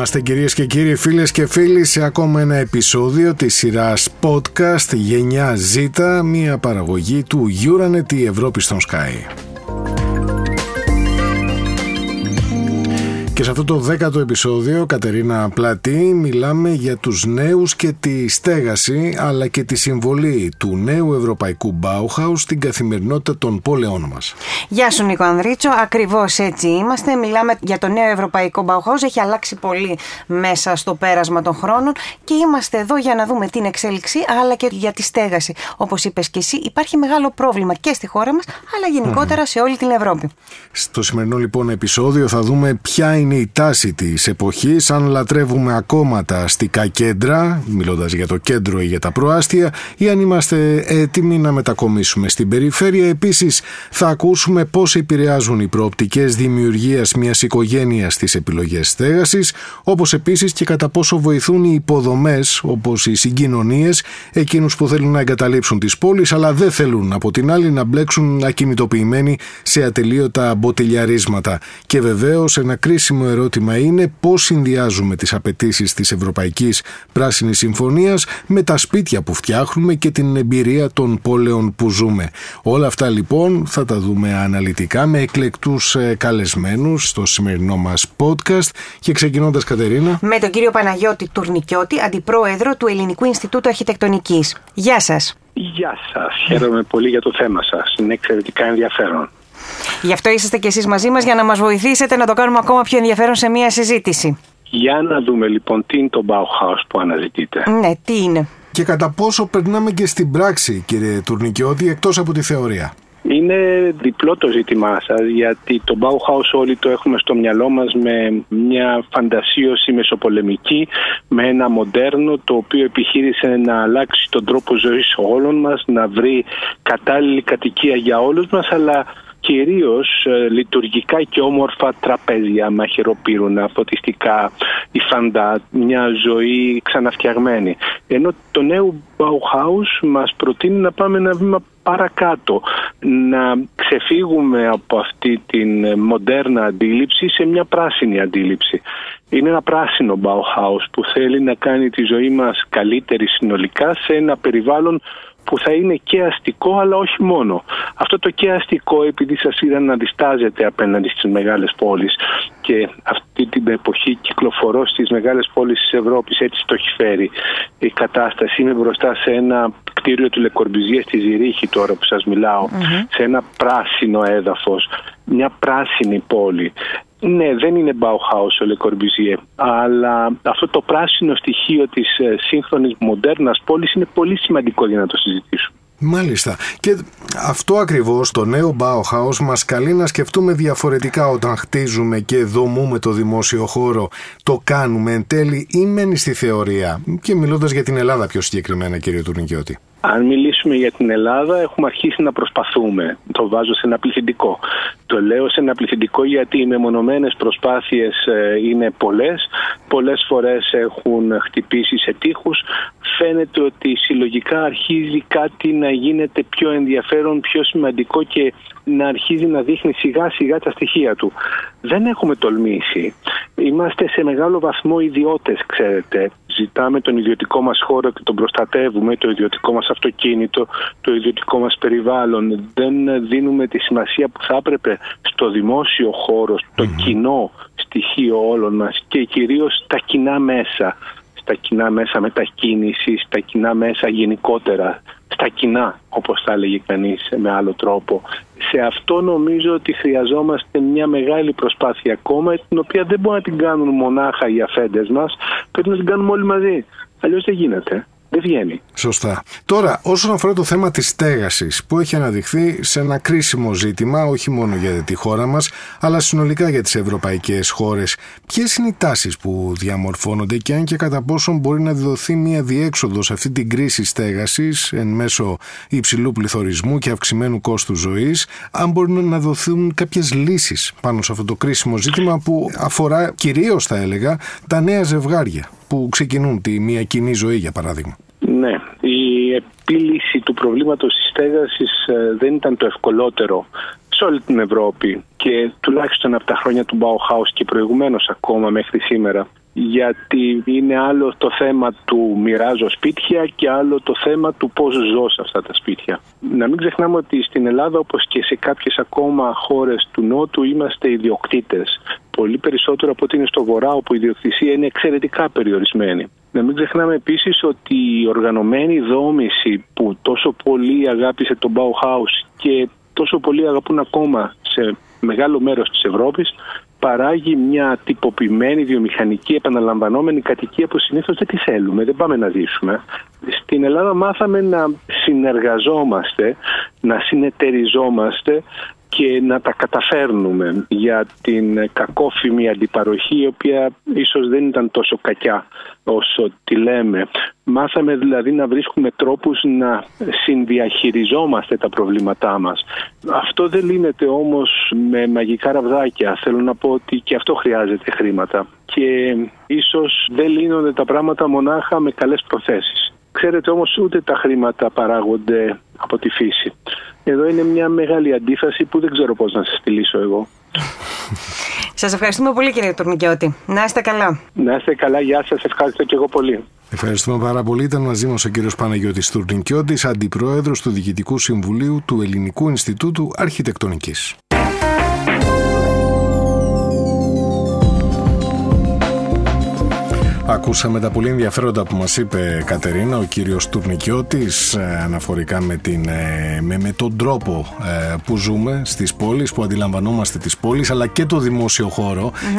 Εδώ είμαστε κυρίες και κύριοι φίλες και φίλοι σε ακόμα ένα επεισόδιο της σειράς podcast Γενιά Z, μια παραγωγή του Euronet η Ευρώπη στον Sky. Σε αυτό το δέκατο επεισόδιο, Κατερίνα Πλατή, μιλάμε για τους νέους και τη στέγαση, αλλά και τη συμβολή του νέου ευρωπαϊκού Bauhaus στην καθημερινότητα των πόλεων μας. Γεια σου Νίκο Ανδρίτσο, ακριβώς έτσι είμαστε. Μιλάμε για το νέο ευρωπαϊκό Bauhaus, έχει αλλάξει πολύ μέσα στο πέρασμα των χρόνων και είμαστε εδώ για να δούμε την εξέλιξη, αλλά και για τη στέγαση. Όπως είπες και εσύ, υπάρχει μεγάλο πρόβλημα και στη χώρα μας, αλλά γενικότερα σε όλη την Ευρώπη. Στο σημερινό λοιπόν επεισόδιο θα δούμε ποια είναι είναι η τάση της εποχής αν λατρεύουμε ακόμα τα αστικά κέντρα μιλώντας για το κέντρο ή για τα προάστια ή αν είμαστε έτοιμοι να μετακομίσουμε στην περιφέρεια επίσης θα ακούσουμε πώς επηρεάζουν οι προοπτικές δημιουργίας μιας οικογένειας στις επιλογές στέγασης όπως επίσης και κατά πόσο βοηθούν οι υποδομές όπως οι συγκοινωνίες εκείνους που θέλουν να εγκαταλείψουν τις πόλεις αλλά δεν θέλουν από την άλλη να μπλέξουν ακινητοποιημένοι σε ατελείωτα μποτιλιαρίσματα. Και βεβαίως ένα κρίσιμο ερώτημα είναι πώς συνδυάζουμε τις απαιτήσεις της Ευρωπαϊκής Πράσινης Συμφωνίας με τα σπίτια που φτιάχνουμε και την εμπειρία των πόλεων που ζούμε. Όλα αυτά λοιπόν θα τα δούμε αναλυτικά με εκλεκτούς ε, καλεσμένους στο σημερινό μας podcast και ξεκινώντας Κατερίνα. Με τον κύριο Παναγιώτη Τουρνικιώτη, Αντιπρόεδρο του Ελληνικού Ινστιτούτου Αρχιτεκτονικής. Γεια σας. Γεια σας. Χαίρομαι πολύ για το θέμα σας. Είναι εξαιρετικά ενδιαφέρον. Γι' αυτό είσαστε και εσείς μαζί μας για να μας βοηθήσετε να το κάνουμε ακόμα πιο ενδιαφέρον σε μια συζήτηση. Για να δούμε λοιπόν τι είναι το Bauhaus που αναζητείτε. Ναι, τι είναι. Και κατά πόσο περνάμε και στην πράξη κύριε Τουρνικιώτη εκτός από τη θεωρία; Είναι διπλό το ζήτημά σας, γιατί το Bauhaus όλοι το έχουμε στο μυαλό μας με μια φαντασίωση μεσοπολεμική, με ένα μοντέρνο το οποίο επιχείρησε να αλλάξει τον τρόπο ζωής όλων μας, να βρει κατάλληλη κατοικία για όλους μας, αλλά κυρίως ε, λειτουργικά και όμορφα τραπέζια, μαχαιροπύρουνα, φωτιστικά, η φαντά, μια ζωή ξαναφτιαγμένη. Ενώ το νέο Bauhaus μας προτείνει να πάμε ένα βήμα παρακάτω, να ξεφύγουμε από αυτή την μοντέρνα αντίληψη σε μια πράσινη αντίληψη. Είναι ένα πράσινο Bauhaus που θέλει να κάνει τη ζωή μας καλύτερη συνολικά σε ένα περιβάλλον που θα είναι και αστικό αλλά όχι μόνο. Αυτό το και αστικό επειδή σας είδα να διστάζετε απέναντι στις μεγάλες πόλεις και αυτή την εποχή κυκλοφορώ στις μεγάλες πόλεις της Ευρώπης έτσι το έχει φέρει η κατάσταση. Είμαι μπροστά σε ένα κτίριο του Λεκορμπιζία στη Ζηρίχη τώρα που σας μιλαω σε ένα πράσινο έδαφος, μια πράσινη πόλη. Ναι, δεν είναι Bauhaus ο Le αλλά αυτό το πράσινο στοιχείο της ε, σύγχρονης μοντέρνας πόλης είναι πολύ σημαντικό για να το συζητήσουμε. Μάλιστα. Και αυτό ακριβώς το νέο Bauhaus μας καλεί να σκεφτούμε διαφορετικά όταν χτίζουμε και δομούμε το δημόσιο χώρο. Το κάνουμε εν τέλει ή μένει στη θεωρία. Και μιλώντας για την Ελλάδα πιο συγκεκριμένα κύριε Τουρνικιώτη. Αν μιλήσουμε για την Ελλάδα, έχουμε αρχίσει να προσπαθούμε. Το βάζω σε ένα πληθυντικό. Το λέω σε ένα πληθυντικό γιατί οι μεμονωμένες προσπάθειες ε, είναι πολλές. Πολλές φορές έχουν χτυπήσει σε τείχους. Φαίνεται ότι συλλογικά αρχίζει κάτι να γίνεται πιο ενδιαφέρον, πιο σημαντικό και να αρχίζει να δείχνει σιγά σιγά τα στοιχεία του. Δεν έχουμε τολμήσει. Είμαστε σε μεγάλο βαθμό ιδιώτες, ξέρετε. Ζητάμε τον ιδιωτικό μας χώρο και τον προστατεύουμε, το ιδιωτικό μας αυτοκίνητο, το ιδιωτικό μας περιβάλλον. Δεν δίνουμε τη σημασία που θα έπρεπε στο δημόσιο χώρο, στο κοινό στοιχείο όλων μας και κυρίως στα κοινά μέσα στα κοινά μέσα μετακίνησης, στα κοινά μέσα γενικότερα, στα κοινά όπως θα έλεγε κανείς με άλλο τρόπο. Σε αυτό νομίζω ότι χρειαζόμαστε μια μεγάλη προσπάθεια ακόμα την οποία δεν μπορούν να την κάνουν μονάχα οι αφέντες μας, πρέπει να την κάνουμε όλοι μαζί. Αλλιώς δεν γίνεται δεν βγαίνει. Σωστά. Τώρα, όσον αφορά το θέμα της στέγασης, που έχει αναδειχθεί σε ένα κρίσιμο ζήτημα, όχι μόνο για τη χώρα μας, αλλά συνολικά για τις ευρωπαϊκές χώρες, ποιες είναι οι τάσεις που διαμορφώνονται και αν και κατά πόσον μπορεί να δοθεί μια διέξοδος σε αυτή την κρίση στέγασης εν μέσω υψηλού πληθωρισμού και αυξημένου κόστου ζωής, αν μπορούν να δοθούν κάποιες λύσεις πάνω σε αυτό το κρίσιμο ζήτημα που αφορά κυρίως, θα έλεγα, τα νέα ζευγάρια που ξεκινούν τη μια κοινή ζωή, για παράδειγμα. Ναι, η επίλυση του προβλήματος της στέγασης ε, δεν ήταν το ευκολότερο σε όλη την Ευρώπη και τουλάχιστον από τα χρόνια του Bauhaus και προηγουμένως ακόμα μέχρι σήμερα γιατί είναι άλλο το θέμα του μοιράζω σπίτια και άλλο το θέμα του πώς ζω σε αυτά τα σπίτια. Να μην ξεχνάμε ότι στην Ελλάδα όπως και σε κάποιες ακόμα χώρες του Νότου είμαστε ιδιοκτήτες. Πολύ περισσότερο από ότι είναι στο Βορρά όπου η ιδιοκτησία είναι εξαιρετικά περιορισμένη. Να μην ξεχνάμε επίσης ότι η οργανωμένη δόμηση που τόσο πολύ αγάπησε το Bauhaus και τόσο πολύ αγαπούν ακόμα σε μεγάλο μέρος της Ευρώπης παράγει μια τυποποιημένη βιομηχανική επαναλαμβανόμενη κατοικία που συνήθως δεν τη θέλουμε, δεν πάμε να ζήσουμε. Στην Ελλάδα μάθαμε να συνεργαζόμαστε, να συνεταιριζόμαστε και να τα καταφέρνουμε για την κακόφημη αντιπαροχή η οποία ίσως δεν ήταν τόσο κακιά όσο τη λέμε. Μάθαμε δηλαδή να βρίσκουμε τρόπους να συνδιαχειριζόμαστε τα προβλήματά μας. Αυτό δεν λύνεται όμως με μαγικά ραβδάκια. Θέλω να πω ότι και αυτό χρειάζεται χρήματα. Και ίσως δεν λύνονται τα πράγματα μονάχα με καλές προθέσεις. Ξέρετε όμως ούτε τα χρήματα παράγονται από τη φύση. Εδώ είναι μια μεγάλη αντίφαση που δεν ξέρω πώς να σας τη λύσω εγώ. Σας ευχαριστούμε πολύ κύριε Τουρνικιώτη. Να είστε καλά. Να είστε καλά. Γεια σας. Ευχαριστώ και εγώ πολύ. Ευχαριστούμε πάρα πολύ. Ήταν μαζί μας ο κύριος Παναγιώτης Τουρνικιώτης, Αντιπρόεδρος του Διοικητικού Συμβουλίου του Ελληνικού Ινστιτούτου Αρχιτεκτονικής. Ακούσαμε τα πολύ ενδιαφέροντα που μας είπε Κατερίνα, ο κύριος Τουρνικιώτης ε, αναφορικά με, την, ε, με, με τον τρόπο ε, που ζούμε στις πόλεις, που αντιλαμβανόμαστε τις πόλεις αλλά και το δημόσιο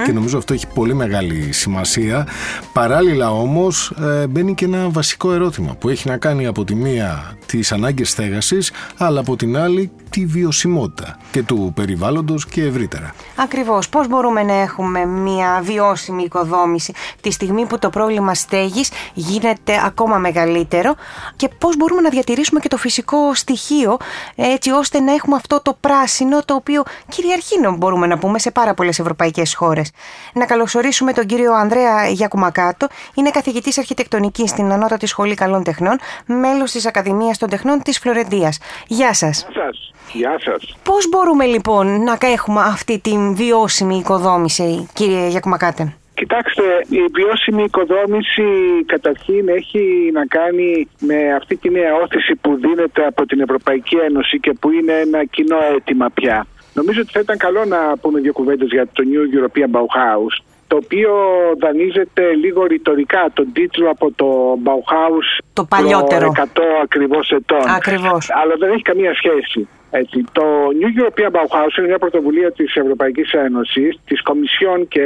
και νομίζω αυτό έχει πολύ μεγάλη σημασία. Παράλληλα όμως μπαίνει και ένα βασικό ερώτημα που έχει να κάνει από τη μία τις ανάγκες στέγασης αλλά από την άλλη τη βιωσιμότητα και του περιβάλλοντος και ευρύτερα. Ακριβώς. Πώς μπορούμε να έχουμε μια βιώσιμη οικοδόμηση; Τη στιγμή που το πρόβλημα στέγης γίνεται ακόμα μεγαλύτερο και πώς μπορούμε να διατηρήσουμε και το φυσικό στοιχείο έτσι ώστε να έχουμε αυτό το πράσινο το οποίο κυριαρχεί μπορούμε να πούμε σε πάρα πολλές ευρωπαϊκές χώρες. Να καλωσορίσουμε τον κύριο Ανδρέα Γιακουμακάτο, είναι καθηγητής αρχιτεκτονικής στην Ανώτατη Σχολή Καλών Τεχνών, μέλος της Ακαδημίας των Τεχνών της Φλωρεντίας. Γεια σας. Γεια σας. Γεια σας. Πώς μπορούμε λοιπόν να έχουμε αυτή την βιώσιμη οικοδόμηση κύριε Γιακουμακάτε; Κοιτάξτε, η βιώσιμη οικοδόμηση καταρχήν έχει να κάνει με αυτή τη νέα όθηση που δίνεται από την Ευρωπαϊκή Ένωση και που είναι ένα κοινό αίτημα πια. Νομίζω ότι θα ήταν καλό να πούμε δύο κουβέντες για το New European Bauhaus, το οποίο δανείζεται λίγο ρητορικά τον τίτλο από το Bauhaus το παλιότερο. 100 ακριβώς ετών. Ακριβώς. Αλλά δεν έχει καμία σχέση. Έτσι, το New European Bauhaus είναι μια πρωτοβουλία της Ευρωπαϊκής Ένωσης, της Κομισιόν και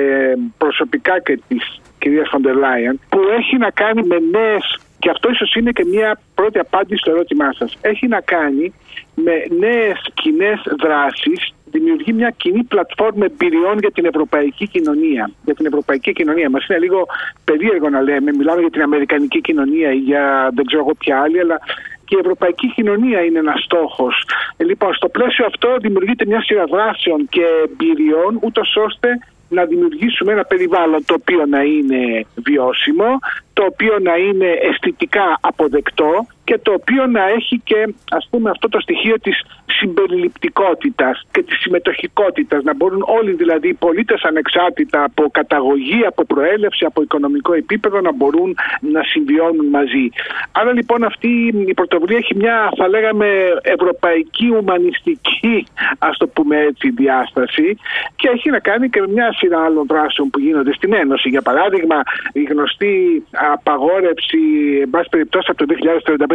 προσωπικά και της κυρίας Φοντερ Λάιεν, που έχει να κάνει με νέες και αυτό ίσως είναι και μια πρώτη απάντηση στο ερώτημά σας. Έχει να κάνει με νέες κοινές δράσεις δημιουργεί μια κοινή πλατφόρμα εμπειριών για την ευρωπαϊκή κοινωνία. Για την ευρωπαϊκή κοινωνία. Μας είναι λίγο περίεργο να λέμε, μιλάμε για την αμερικανική κοινωνία ή για δεν ξέρω εγώ ποια άλλη, αλλά και η ευρωπαϊκή κοινωνία είναι ένας στόχος. Ε, λοιπόν, στο πλαίσιο αυτό δημιουργείται μια σειρά δράσεων και εμπειριών, ούτως ώστε να δημιουργήσουμε ένα περιβάλλον το οποίο να είναι βιώσιμο, το οποίο να είναι αισθητικά αποδεκτό και το οποίο να έχει και ας πούμε αυτό το στοιχείο της συμπεριληπτικότητας και της συμμετοχικότητας να μπορούν όλοι δηλαδή οι πολίτες ανεξάρτητα από καταγωγή, από προέλευση, από οικονομικό επίπεδο να μπορούν να συμβιώνουν μαζί. Άρα λοιπόν αυτή η πρωτοβουλία έχει μια θα λέγαμε ευρωπαϊκή ουμανιστική ας το πούμε έτσι διάσταση και έχει να κάνει και με μια σειρά άλλων δράσεων που γίνονται στην Ένωση. Για παράδειγμα η γνωστή απαγόρευση εν πάση περιπτώσει από το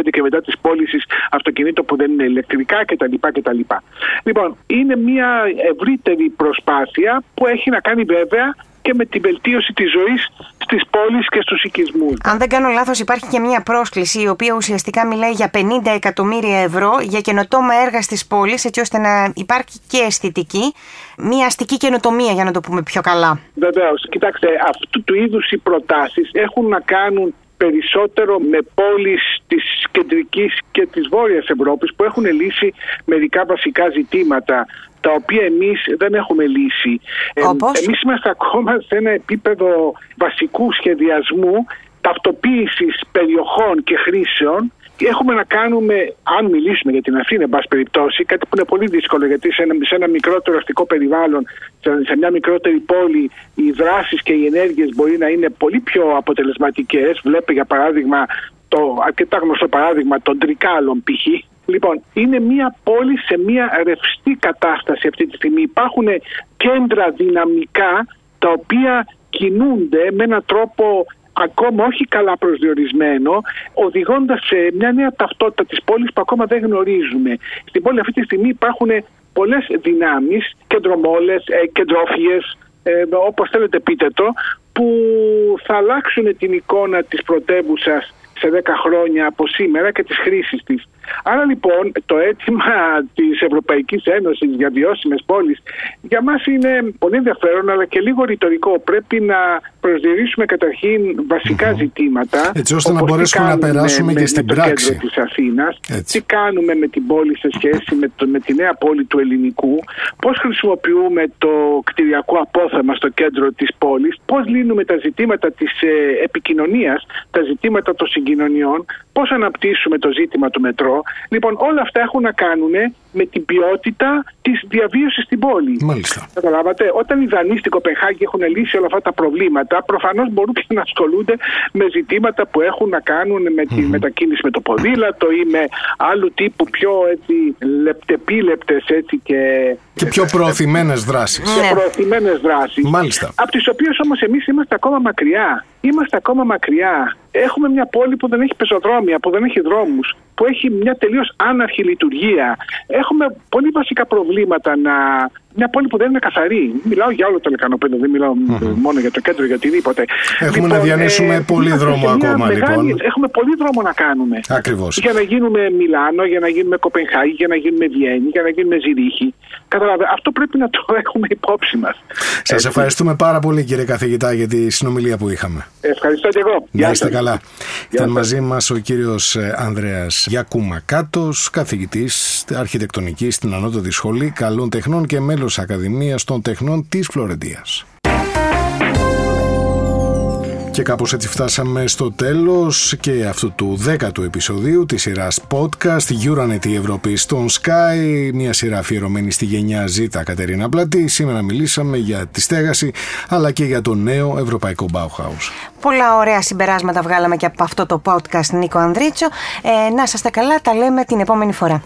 2035 και μετά τη πώληση αυτοκινήτων που δεν είναι ηλεκτρικά κτλ. κτλ. Λοιπόν, είναι μια ευρύτερη προσπάθεια που έχει να κάνει βέβαια και με τη βελτίωση της ζωής στις πόλεις και στους οικισμούς. Αν δεν κάνω λάθος υπάρχει και μια πρόσκληση η οποία ουσιαστικά μιλάει για 50 εκατομμύρια ευρώ για καινοτόμα έργα στις πόλεις έτσι ώστε να υπάρχει και αισθητική, μια αστική καινοτομία για να το πούμε πιο καλά. Βεβαίως. Κοιτάξτε, αυτού του είδους οι προτάσεις έχουν να κάνουν περισσότερο με πόλεις της κεντρικής και της βόρειας Ευρώπης που έχουν λύσει μερικά βασικά ζητήματα τα οποία εμείς δεν έχουμε λύσει. Ε, εμείς είμαστε ακόμα σε ένα επίπεδο βασικού σχεδιασμού ταυτοποίησης περιοχών και χρήσεων έχουμε να κάνουμε, αν μιλήσουμε για την Αθήνα, εν πάση περιπτώσει, κάτι που είναι πολύ δύσκολο γιατί σε ένα, σε ένα μικρότερο αστικό περιβάλλον, σε, μια μικρότερη πόλη, οι δράσεις και οι ενέργειες μπορεί να είναι πολύ πιο αποτελεσματικές. Βλέπε για παράδειγμα το αρκετά γνωστό παράδειγμα των Τρικάλων π.χ. Λοιπόν, είναι μια πόλη σε μια ρευστή κατάσταση αυτή τη στιγμή. Υπάρχουν κέντρα δυναμικά τα οποία κινούνται με έναν τρόπο ακόμα όχι καλά προσδιορισμένο, οδηγώντας σε μια νέα ταυτότητα της πόλης που ακόμα δεν γνωρίζουμε. Στην πόλη αυτή τη στιγμή υπάρχουν πολλές δυνάμεις, κεντρομόλες, ε, κεντρόφιες, ε, όπως θέλετε πείτε το, που θα αλλάξουν την εικόνα της πρωτεύουσας σε 10 χρόνια από σήμερα και τις χρήσεις της. Άρα λοιπόν το αίτημα της Ευρωπαϊκής Ένωσης για βιώσιμες πόλεις για μας είναι πολύ ενδιαφέρον αλλά και λίγο ρητορικό. Πρέπει να προσδιορίσουμε καταρχήν ζητήματα. Έτσι ώστε να μπορέσουμε να περάσουμε και στην με πράξη. Το κέντρο της Αθήνας, τι κάνουμε με την πόλη σε σχέση με, το, με τη νέα πόλη του ελληνικού, πώς χρησιμοποιούμε το κτηριακό απόθεμα στο κέντρο της πόλης, πώς λύνουμε τα ζητήματα της ε, επικοινωνίας, τα ζητήματα των συγκοινωνιών, πώς αναπτύσσουμε το ζήτημα του μετρό. Λοιπόν, όλα αυτά έχουν να κάνουν με την ποιότητα της διαβίωσης στην πόλη. Μάλιστα. Καταλάβατε, όταν οι Δανείοι στην Κοπεχάγη έχουν λύσει όλα αυτά τα προβλήματα, προφανώς μπορούν και να ασχολούνται με ζητήματα που έχουν να κάνουν με τη μετακίνηση με το ποδήλατο ή με άλλου τύπου πιο έτσι, λεπτεπίλεπτες έτσι και. Και πιο προωθημένες δράσεις. Και ναι. προωθημένες δράσεις. Μάλιστα. Από τις οποίες όμως εμείς είμαστε ακόμα μακριά. Είμαστε ακόμα μακριά. Έχουμε μια πόλη που δεν έχει πεζοδρόμια, που δεν έχει δρόμους, που έχει μια τελείως άναρχη λειτουργία. Έχουμε πολύ βασικά προβλήματα να. Μια πόλη που δεν είναι καθαρή. Μιλάω για όλο το λεκανοπέδο, δεν μιλάω μόνο για το κέντρο, για οτιδήποτε. Έχουμε λοιπόν, να διανύσουμε ε, πολύ δρόμο ακόμα, μεγάλη, λοιπόν. Έχουμε πολύ δρόμο να κάνουμε. Ακριβώς. Για να γίνουμε Μιλάνο, για να γίνουμε Κοπενχάγη, για να γίνουμε Βιέννη, για να γίνουμε Ζηρίχη. Καταλάβε, αυτό πρέπει να το έχουμε υπόψη μας. Σας ευχαριστούμε πάρα πολύ, κύριε καθηγητά, για τη συνομιλία που είχαμε. Ευχαριστώ και εγώ. Να είστε καλά. Ήταν μαζί μας ο κύριος ε, Ανδρέας Γιακούμακάτο, καθηγητής αρχιτεκτονικής στην Ανώτατη Σχολή Καλών Τεχνών και μέλο Ακαδημίας των Τεχνών της Φλωρεντίας. Και κάπως έτσι φτάσαμε στο τέλος και αυτού του δέκατου επεισοδίου της σειράς podcast Euronet η Ευρώπη στον Sky, μια σειρά αφιερωμένη στη γενιά Z Κατερίνα Πλατή. Σήμερα μιλήσαμε για τη στέγαση αλλά και για το νέο ευρωπαϊκό Bauhaus. Πολλά ωραία συμπεράσματα βγάλαμε και από αυτό το podcast Νίκο Ανδρίτσο. Ε, να είστε καλά, τα λέμε την επόμενη φορά.